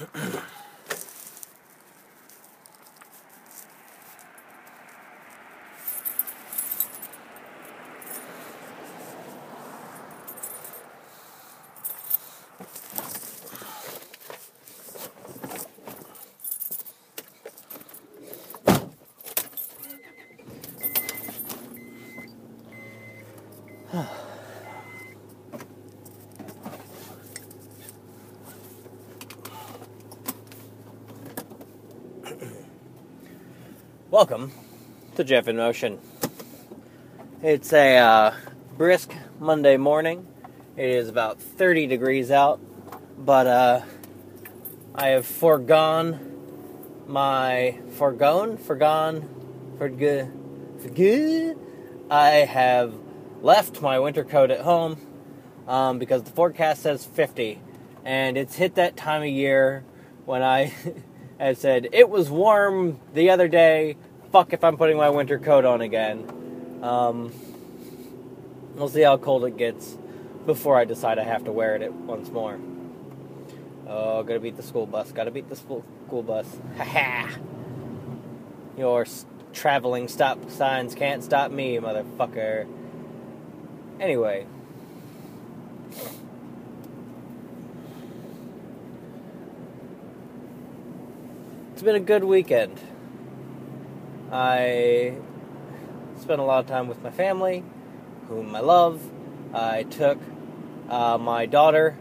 Ahem. Welcome to Jeff in Motion. It's a uh, brisk Monday morning. It is about 30 degrees out, but uh, I have foregone my foregone, forgone, forg, forg. I have left my winter coat at home um, because the forecast says 50, and it's hit that time of year when I. had said it was warm the other day. Fuck if I'm putting my winter coat on again. Um, we'll see how cold it gets before I decide I have to wear it once more. Oh, gotta beat the school bus. Gotta beat the school school bus. Ha ha! Your traveling stop signs can't stop me, motherfucker. Anyway. it's been a good weekend. I spent a lot of time with my family, whom I love. I took uh, my daughter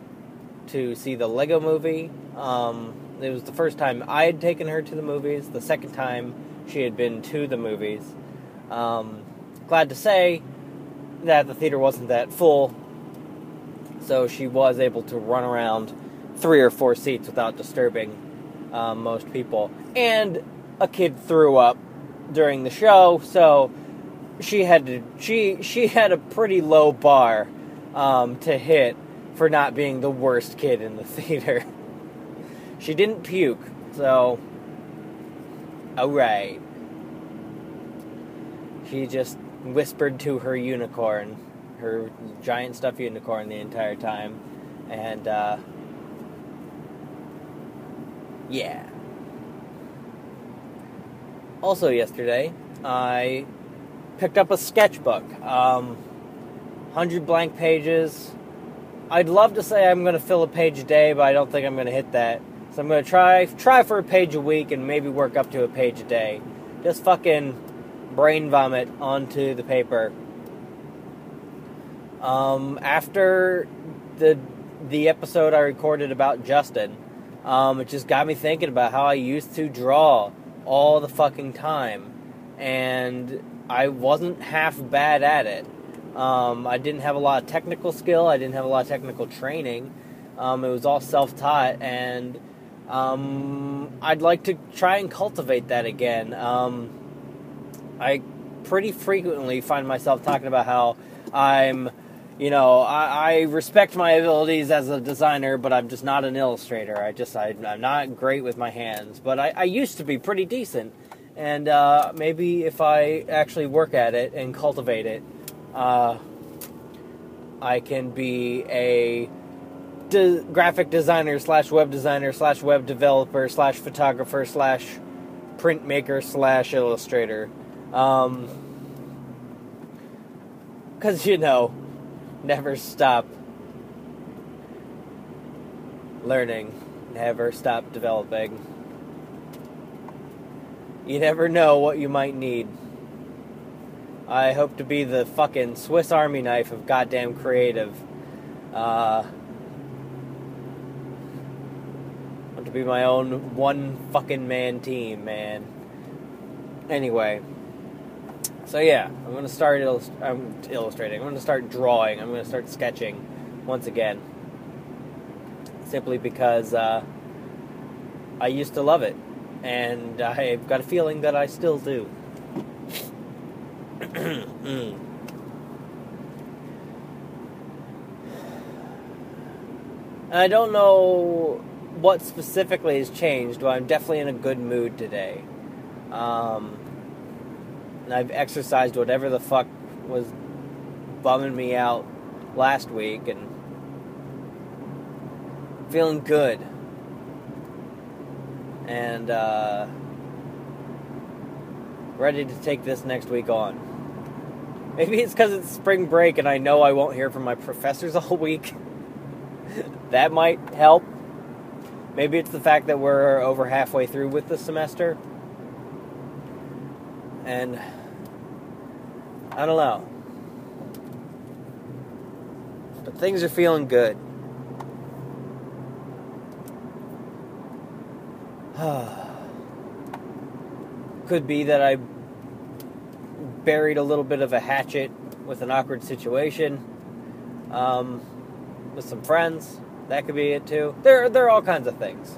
to see the Lego movie. Um, it was the first time I had taken her to the movies, the second time she had been to the movies. Um, glad to say that the theater wasn't that full, so she was able to run around three or four seats without disturbing um, most people. And a kid threw up during the show, so she had to she she had a pretty low bar um, to hit for not being the worst kid in the theater. she didn't puke, so all right. She just whispered to her unicorn, her giant stuffed unicorn, the entire time, and. Uh, yeah. Also, yesterday, I picked up a sketchbook. Um, 100 blank pages. I'd love to say I'm going to fill a page a day, but I don't think I'm going to hit that. So I'm going to try try for a page a week and maybe work up to a page a day. Just fucking brain vomit onto the paper. Um, after the the episode I recorded about Justin, um, it just got me thinking about how I used to draw all the fucking time, and I wasn't half bad at it. Um, I didn't have a lot of technical skill. I didn't have a lot of technical training. Um, it was all self-taught, and um, I'd like to try and cultivate that again. Um, I pretty frequently find myself talking about how I'm you know, I, I, respect my abilities as a designer, but I'm just not an illustrator. I just I, am not great with my hands, but I, I used to be pretty decent. And uh, maybe if I actually work at it and cultivate it, uh, I can be a de- graphic designer slash web designer slash web developer slash photographer slash printmaker slash illustrator. Because um, you know never stop learning, never stop developing. You never know what you might need. I hope to be the fucking Swiss Army knife of goddamn creative. Uh, want to be my own one fucking man team, man. Anyway. So yeah, I'm gonna start illust- I'm illustrating. I'm gonna start drawing. I'm gonna start sketching once again, simply because uh, I used to love it, and I've got a feeling that I still do. I don't know what specifically has changed, but I'm definitely in a good mood today. Um, and I've exercised whatever the fuck was bumming me out last week and feeling good. and uh, ready to take this next week on. Maybe it's because it's spring break and I know I won't hear from my professors all week. that might help. Maybe it's the fact that we're over halfway through with the semester. And I don't know. But things are feeling good. Could be that I buried a little bit of a hatchet with an awkward situation um, with some friends. That could be it too. There, there are all kinds of things.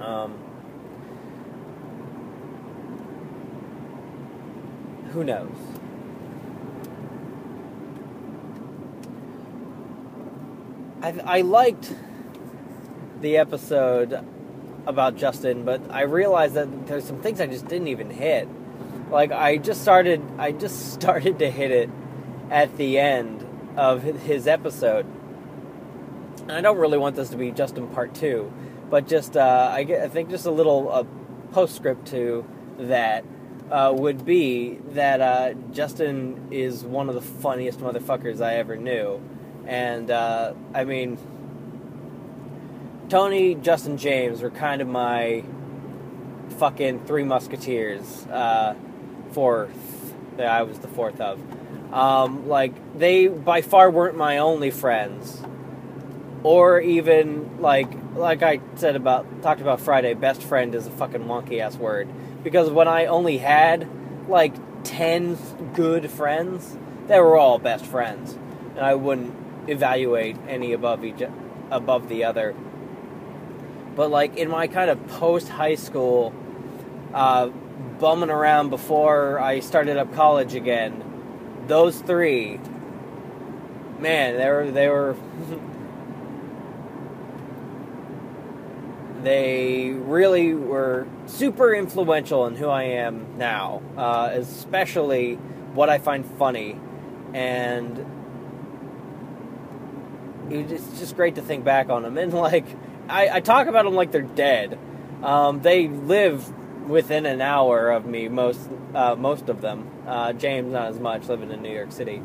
Um, who knows? I, I liked the episode about Justin, but I realized that there's some things I just didn't even hit. Like I just started, I just started to hit it at the end of his episode. I don't really want this to be Justin part two, but just uh, I, get, I think just a little uh, postscript to that uh, would be that uh, Justin is one of the funniest motherfuckers I ever knew, and uh, I mean Tony, Justin, James were kind of my fucking three musketeers. Uh, fourth, that I was the fourth of. Um, like they by far weren't my only friends, or even like like I said about talked about Friday. Best friend is a fucking wonky ass word because when I only had like ten good friends, they were all best friends, and I wouldn't evaluate any above each above the other. But like in my kind of post high school, uh, bumming around before I started up college again, those three, man, they were they were. they really were super influential in who I am now, uh, especially what I find funny, and it's just great to think back on them. And like, I, I talk about them like they're dead. Um, they live within an hour of me, most uh, most of them. Uh, James, not as much, living in New York City,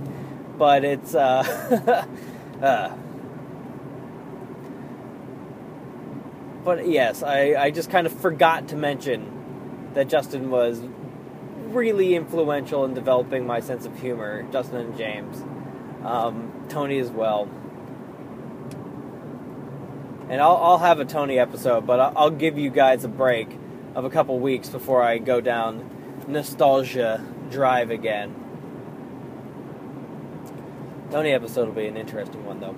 but it's. Uh, uh, but yes, I, I just kind of forgot to mention that Justin was really influential in developing my sense of humor. Justin and James, um, Tony as well and I'll, I'll have a Tony episode, but I'll, I'll give you guys a break of a couple weeks before I go down nostalgia drive again. Tony episode will be an interesting one, though.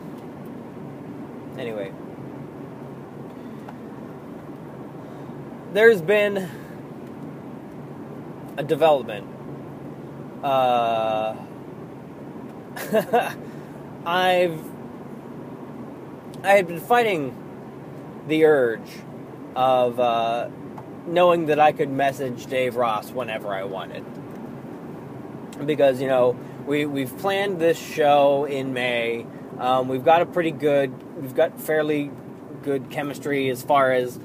Anyway, there's been a development. Uh, I've I had been fighting the urge of uh, knowing that I could message Dave Ross whenever I wanted. Because, you know, we, we've planned this show in May. Um, we've got a pretty good, we've got fairly good chemistry as far as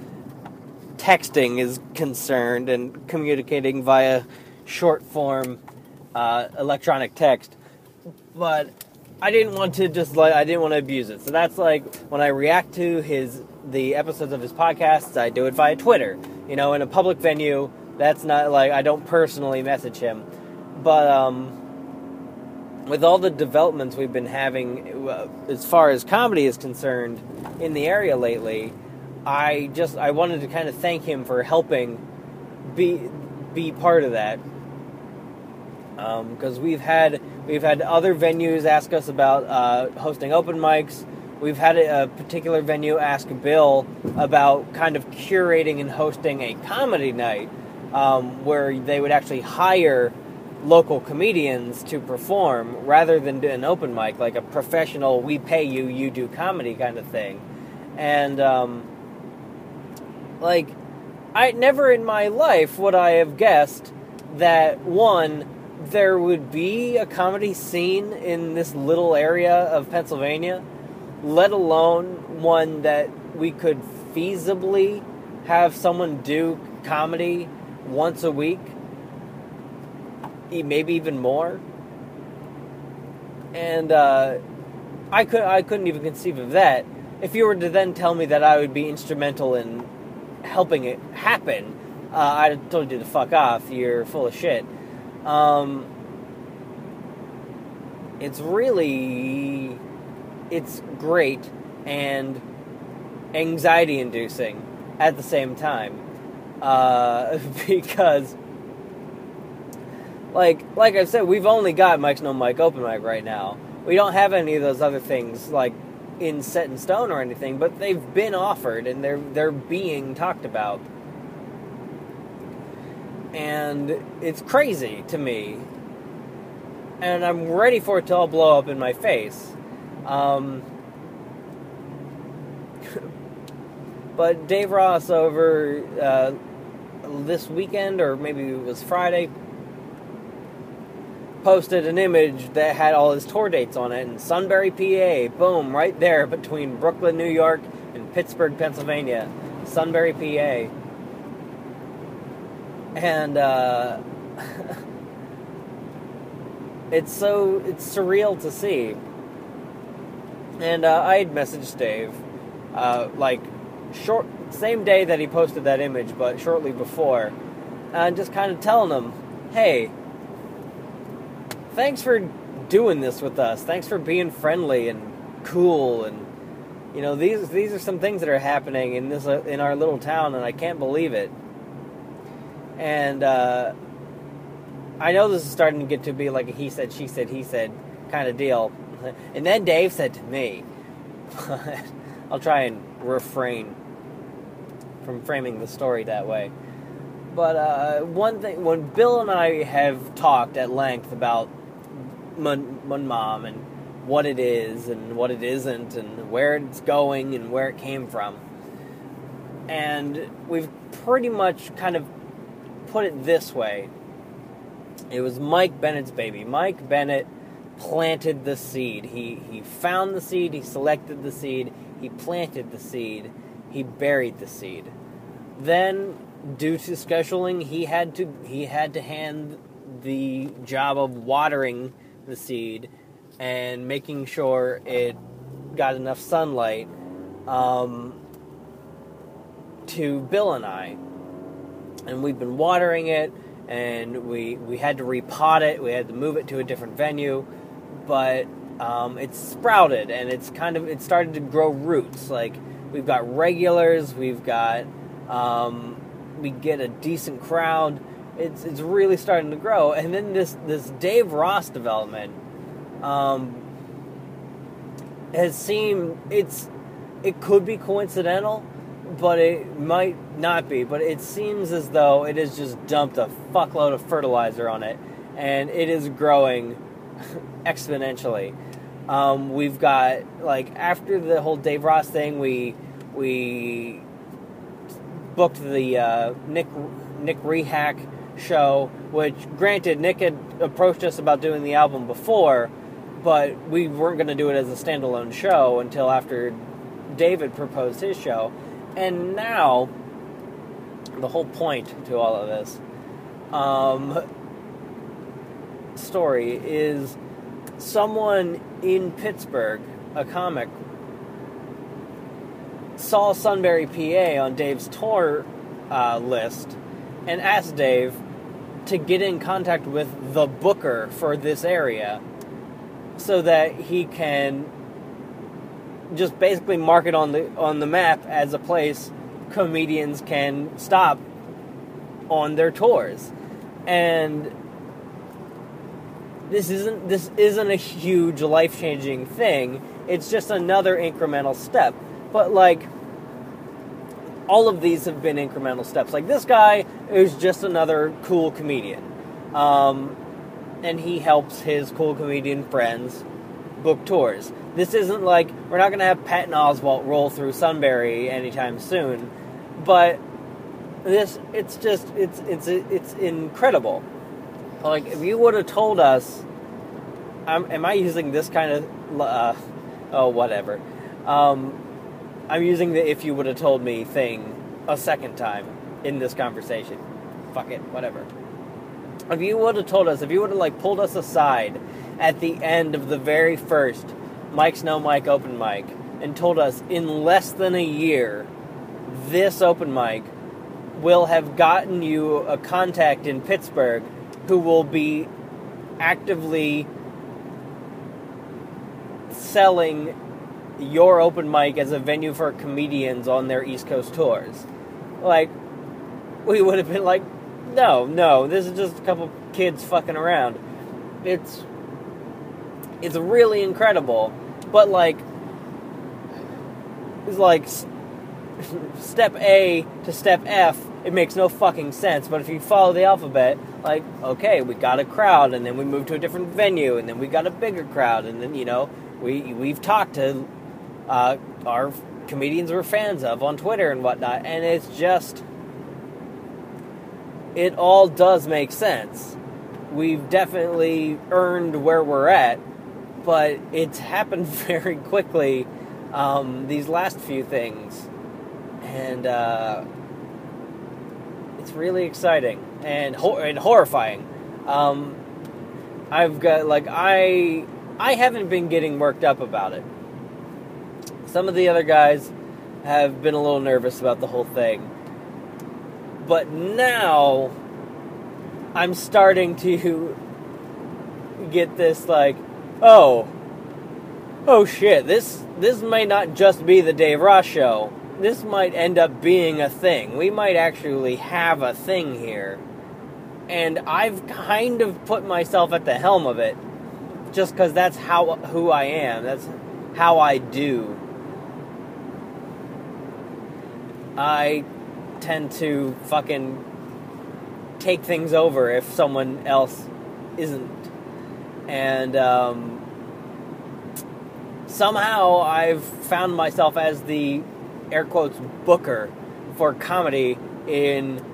texting is concerned and communicating via short form uh, electronic text. But I didn't want to just like I didn't want to abuse it. So that's like when I react to his the episodes of his podcasts, I do it via Twitter. You know, in a public venue, that's not like I don't personally message him. But um, with all the developments we've been having uh, as far as comedy is concerned in the area lately, I just I wanted to kind of thank him for helping be be part of that because um, we've had we've had other venues ask us about uh, hosting open mics. We've had a, particular venue ask Bill about kind of curating and hosting a comedy night um, where they would actually hire local comedians to perform rather than an open mic, like a professional "we pay you, you do comedy" kind of thing. And um, like, I never in my life would I have guessed that one there would be a comedy scene in this little area of Pennsylvania, let alone one that we could feasibly have someone do comedy once a week, maybe even more. And uh, I could I couldn't even conceive of that. If you were to then tell me that I would be instrumental in helping it happen, uh, I'd told you to fuck off. You're full of shit. Um, it's really it's great and anxiety inducing at the same time uh, because like like I said we've only got Mike's No Mike open mic right now we don't have any of those other things like in set in stone or anything but they've been offered and they're they're being talked about. And it's crazy to me. And I'm ready for it to all blow up in my face. Um, but Dave Ross over uh, this weekend, or maybe it was Friday, posted an image that had all his tour dates on it in Sunbury, PA. Boom, right there between Brooklyn, New York, and Pittsburgh, Pennsylvania. Sunbury, PA. And uh, it's so it's surreal to see. And uh, I had messaged Dave, uh, like short same day that he posted that image, but shortly before, and just kind of telling him, "Hey, thanks for doing this with us. Thanks for being friendly and cool, and you know these these are some things that are happening in this uh, in our little town, and I can't believe it." And uh, I know this is starting to get to be like a he said, she said, he said kind of deal. And then Dave said to me, I'll try and refrain from framing the story that way. But uh, one thing, when Bill and I have talked at length about Mun, Mom and what it is and what it isn't and where it's going and where it came from, and we've pretty much kind of put it this way. It was Mike Bennett's baby. Mike Bennett planted the seed. He he found the seed, he selected the seed, he planted the seed, he buried the seed. Then due to scheduling, he had to he had to hand the job of watering the seed and making sure it got enough sunlight um, to Bill and I. And we've been watering it and we we had to repot it, we had to move it to a different venue but um, it's sprouted and it's kind of it started to grow roots. Like we've got regulars, we've got um, we get a decent crowd. It's it's really starting to grow. And then this this Dave Ross development um, has seemed it's it could be coincidental, but it might not be. But it seems as though it has just dumped a fuckload of fertilizer on it, and it is growing exponentially. Um, we've got like after the whole Dave Ross thing, we we booked the uh, Nick Nick Rehack show, which granted Nick had approached us about doing the album before, but we weren't going to do it as a standalone show until after David proposed his show, and now the whole point to all of this um, story is someone in Pittsburgh, a comic, saw Sunbury, PA on Dave's tour uh, list and asked Dave to get in contact with the booker for this area so that he can just basically mark it on the on the map as a place comedians can stop on their tours. And this isn't this isn't a huge life changing thing. It's just another incremental step. But like all of these have been incremental steps. Like this guy is just another cool comedian, um, and he helps his cool comedian friends book tours. This isn't like we're not going to have Patton Oswalt roll through Sunbury anytime soon, but this it's just it's it's it's incredible. Like if you would have told us, I'm, am I using this kind of uh, oh whatever. Um, I'm using the if you would have told me thing a second time in this conversation. Fuck it, whatever. If you would have told us, if you would have like pulled us aside at the end of the very first Mike's No Mike open mic and told us in less than a year this open mic will have gotten you a contact in Pittsburgh who will be actively selling your open mic as a venue for comedians on their East Coast tours. Like, we would have been like, no, no, this is just a couple kids fucking around. It's it's really incredible, but like it's like step A to step F, it makes no fucking sense. But if you follow the alphabet, like, okay, we got a crowd, and then we moved to a different venue, and then we got a bigger crowd, and then you know we we've talked to uh, our comedians we're fans of on Twitter and whatnot, and it's just it all does make sense. We've definitely earned where we're at, but it's happened very quickly. Um, these last few things, and uh, it's really exciting and and horrifying. Um, I've got like I I haven't been getting worked up about it. Some of the other guys have been a little nervous about the whole thing. But now I'm starting to get this like, oh, oh shit, this this may not just be the Dave Ross show. This might end up being a thing. We might actually have a thing here. And I've kind of put myself at the helm of it just cuz that's how who I am. That's how I do. I tend to fucking take things over if someone else isn't. And um, somehow I've found myself as the air quotes booker for comedy in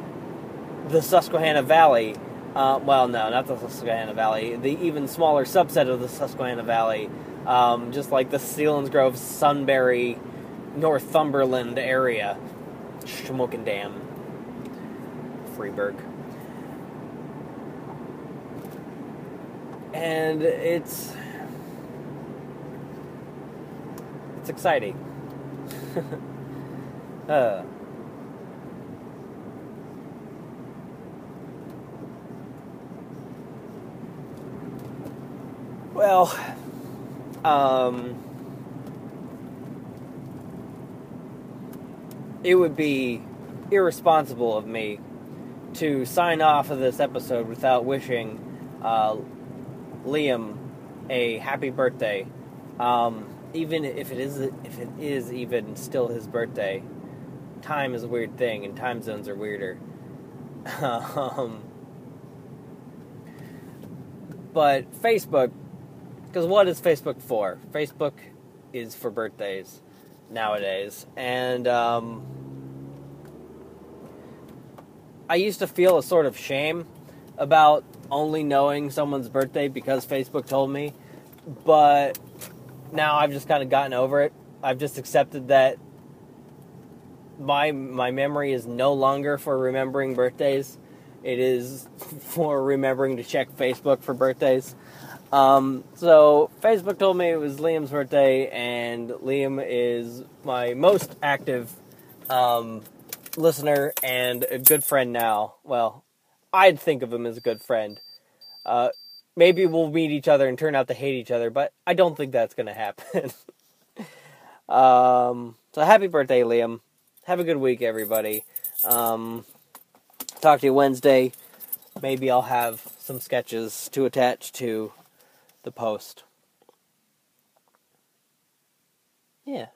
the Susquehanna Valley. Uh, well, no, not the Susquehanna Valley. The even smaller subset of the Susquehanna Valley, um, just like the Selinsgrove, Sunbury, Northumberland area. Shamokin Dam, Freeburg. And it's it's exciting. uh. Well, um, it would be irresponsible of me to sign off of this episode without wishing uh, Liam a happy birthday. Um, even if it is if it is even still his birthday, time is a weird thing, and time zones are weirder. um, but Facebook, because what is Facebook for? Facebook is for birthdays nowadays, and um, I used to feel a sort of shame about only knowing someone's birthday because Facebook told me, but now I've just kind of gotten over it. I've just accepted that my my memory is no longer for remembering birthdays. It is for remembering to check Facebook for birthdays. Um, so Facebook told me it was Liam's birthday, and Liam is my most active um, listener and a good friend now. Well, I'd think of him as a good friend. Uh, maybe we'll meet each other and turn out to hate each other, but I don't think that's going to happen. um, so happy birthday, Liam. Have a good week, everybody. Um, talk to you Wednesday. Maybe I'll have some sketches to attach to the post. Yeah.